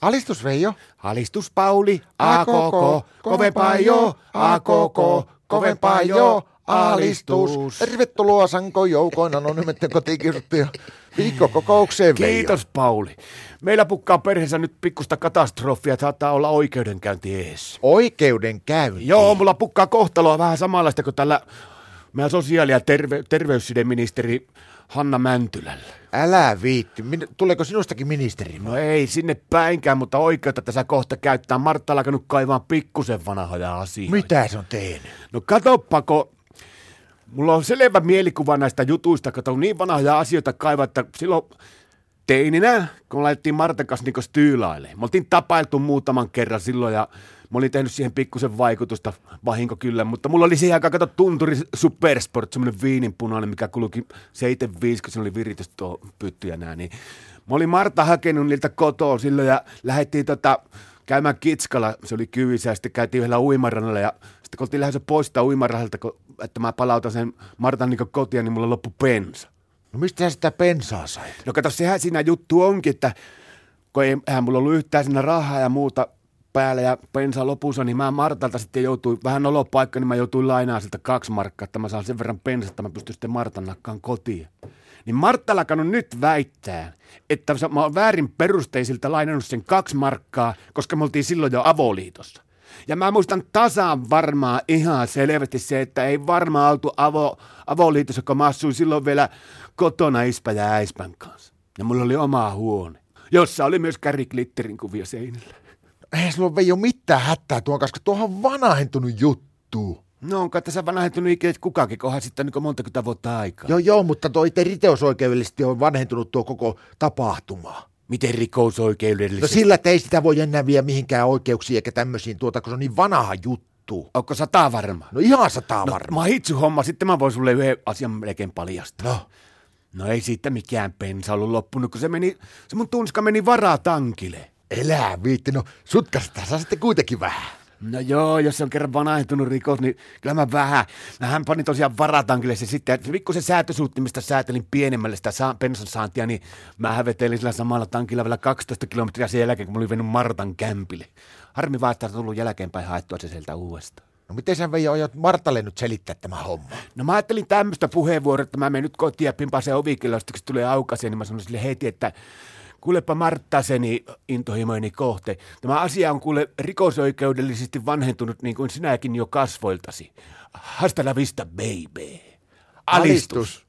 Alistus Veijo. Alistus Pauli, a koko, kovempaa jo, a koko, kovempaa jo, alistus. Tervetuloa Sanko joukoina, no nyt kotikiusattuja viikkokokoukseen Veijo. Kiitos Pauli. Meillä pukkaa perheessä nyt pikkusta katastrofia, että saattaa olla oikeudenkäynti ees. Oikeudenkäynti. Joo, mulla pukkaa kohtaloa vähän samanlaista kuin tällä meidän sosiaali- ja terve- terveyssideministeri Hanna Mäntylällä. Älä viitti. Min- tuleeko sinustakin ministeri? No ei sinne päinkään, mutta oikeutta tässä kohta käyttää. Martta on alkanut kaivaa pikkusen vanhoja asioita. Mitä se on tehnyt? No katoppako, mulla on selvä mielikuva näistä jutuista, kato niin vanhoja asioita kaivaa, että silloin teininä, kun laitettiin Martan kanssa niin. Me oltiin tapailtu muutaman kerran silloin ja mä olin tehnyt siihen pikkusen vaikutusta, vahinko kyllä, mutta mulla oli siihen aikaan, kato, tunturi Supersport, semmoinen viininpunainen, mikä kulki 75, kun se oli viritys tuo pytty ja nää, niin mä olin Marta hakenut niiltä kotoa silloin ja lähdettiin tota, käymään Kitskalla, se oli kyvissä ja sitten käytiin yhdellä uimarannalla ja sitten kun oltiin lähdössä poistaa uimarannalta, että mä palautan sen Martan niin kotiin, niin mulla loppui pensa. No mistä sä sitä pensaa sait? No kato, sehän siinä juttu onkin, että kun ei, eihän mulla ollut yhtään siinä rahaa ja muuta päällä ja pensa lopussa, niin mä Martalta sitten joutuin, vähän olopaikka, niin mä joutuin lainaamaan siltä kaksi markkaa, että mä saan sen verran pensasta, että mä pystyn sitten Martan nakkaan kotiin. Niin Martta alkanut nyt väittää, että mä oon väärin perusteisilta lainannut sen kaksi markkaa, koska me oltiin silloin jo avoliitossa. Ja mä muistan tasan varmaan ihan selvästi se, että ei varmaan oltu avo, avoliitossa, kun mä asuin silloin vielä kotona ispä ja äispän kanssa. Ja mulla oli oma huone, jossa oli myös Gary Glitterin kuvia seinillä. Eihän sulla ole mitään hätää tuon kanssa, kun tuohan on vanhentunut juttu. No onko tässä vanhentunut ikinä kukakin, kohan sitten niin monta vuotta aikaa. Joo, joo, mutta toi te riteosoikeudellisesti on vanhentunut tuo koko tapahtuma. Miten No rikosoikeudellisesti? sillä, että ei sitä voi enää vie mihinkään oikeuksiin eikä tämmöisiin tuota, kun se on niin vanha juttu. Onko sata varma? No ihan sataa No, varmaan. mahitsu homma, sitten mä voin sulle yhden asian melkein paljastaa. No, No ei siitä mikään pensa ollut loppunut, kun se meni, se mun tunska meni varatankille. Elää viitti, no sutkasta saa sitten kuitenkin vähän. No joo, jos se on kerran vanhentunut rikos, niin kyllä mä vähän. Mähän panin tosiaan varatankille se sitten, että pikkusen säätösuuttimista säätelin pienemmälle sitä saa, pensan saantia, niin mä hävetelin sillä samalla tankilla vielä 12 kilometriä sen jälkeen, kun mä olin vennyt Martan kämpille. Harmi vaan, että on tullut jälkeenpäin haettua se sieltä uudestaan. No miten sä Veijo aiot Martalle nyt selittää tämä homma? No mä ajattelin tämmöistä puheenvuoroa, että mä menen nyt kotiin ja pimpaan sen ovikilla, sitten kun se tulee aukaseen, niin mä sanoin sille heti, että kuulepa Marttaseni intohimoini kohte. Tämä asia on kuule rikosoikeudellisesti vanhentunut niin kuin sinäkin jo kasvoiltasi. Hasta la vista, baby. Alistus.